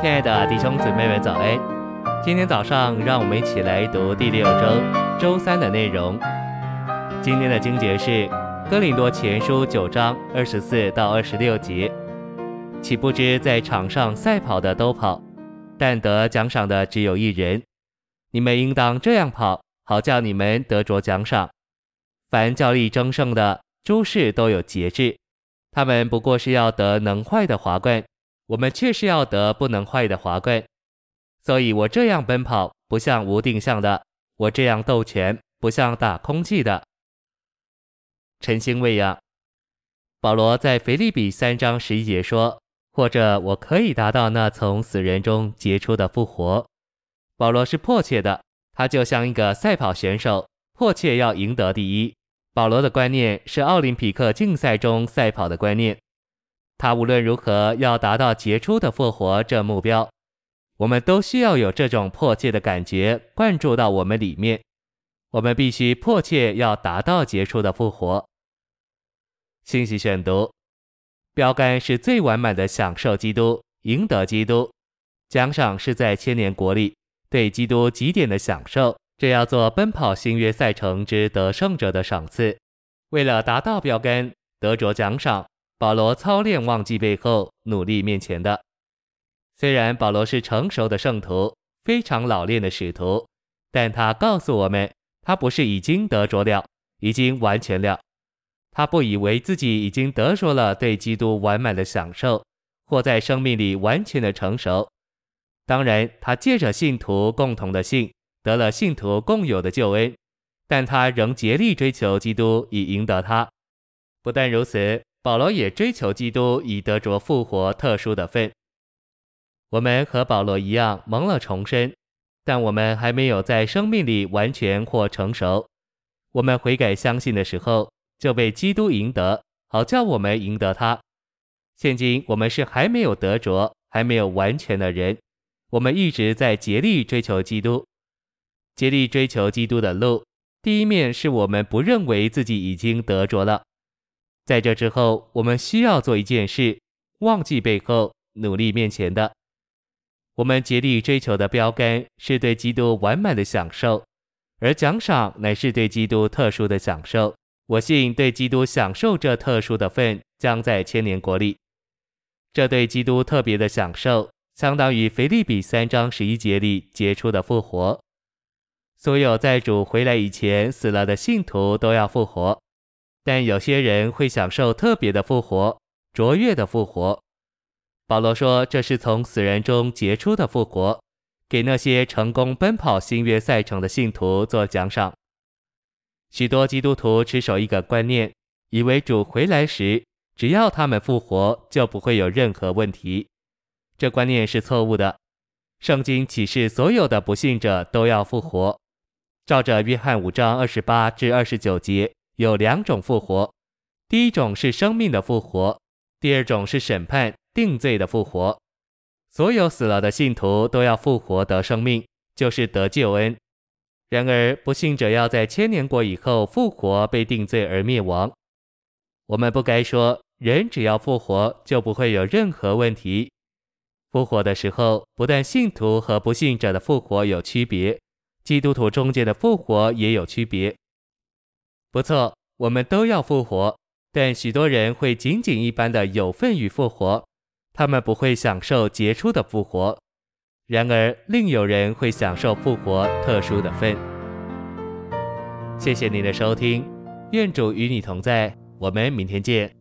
亲爱的弟兄姊妹们，早安！今天早上，让我们一起来读第六周周三的内容。今天的经节是《哥林多前书》九章二十四到二十六节。岂不知在场上赛跑的都跑，但得奖赏的只有一人。你们应当这样跑，好叫你们得着奖赏。凡较力争胜的，诸事都有节制。他们不过是要得能坏的华冠。我们却是要得不能坏的华贵，所以我这样奔跑，不像无定向的；我这样斗拳，不像打空气的。晨星喂养，保罗在腓立比三章十一节说：“或者我可以达到那从死人中结出的复活。”保罗是迫切的，他就像一个赛跑选手，迫切要赢得第一。保罗的观念是奥林匹克竞赛中赛跑的观念。他无论如何要达到杰出的复活这目标，我们都需要有这种迫切的感觉灌注到我们里面。我们必须迫切要达到杰出的复活。信息选读：标杆是最完满的享受基督，赢得基督；奖赏是在千年国里对基督极点的享受，这要做奔跑新约赛程之得胜者的赏赐。为了达到标杆，得着奖赏。保罗操练忘记背后，努力面前的。虽然保罗是成熟的圣徒，非常老练的使徒，但他告诉我们，他不是已经得着了，已经完全了。他不以为自己已经得着了对基督完满的享受，或在生命里完全的成熟。当然，他借着信徒共同的信，得了信徒共有的救恩，但他仍竭力追求基督，以赢得他。不但如此。保罗也追求基督，以得着复活特殊的份。我们和保罗一样蒙了重生，但我们还没有在生命里完全或成熟。我们悔改相信的时候，就被基督赢得，好叫我们赢得他。现今我们是还没有得着、还没有完全的人，我们一直在竭力追求基督。竭力追求基督的路，第一面是我们不认为自己已经得着了。在这之后，我们需要做一件事：忘记背后，努力面前的。我们竭力追求的标杆是对基督完满的享受，而奖赏乃是对基督特殊的享受。我信对基督享受这特殊的份，将在千年国里。这对基督特别的享受，相当于腓立比三章十一节里结出的复活。所有在主回来以前死了的信徒都要复活。但有些人会享受特别的复活，卓越的复活。保罗说，这是从死人中结出的复活，给那些成功奔跑新约赛程的信徒做奖赏。许多基督徒持守一个观念，以为主回来时，只要他们复活，就不会有任何问题。这观念是错误的。圣经启示所有的不信者都要复活，照着约翰五章二十八至二十九节。有两种复活，第一种是生命的复活，第二种是审判定罪的复活。所有死了的信徒都要复活得生命，就是得救恩。然而不信者要在千年国以后复活被定罪而灭亡。我们不该说人只要复活就不会有任何问题。复活的时候，不但信徒和不信者的复活有区别，基督徒中间的复活也有区别。不错，我们都要复活，但许多人会仅仅一般的有份与复活，他们不会享受杰出的复活。然而，另有人会享受复活特殊的份。谢谢您的收听，愿主与你同在，我们明天见。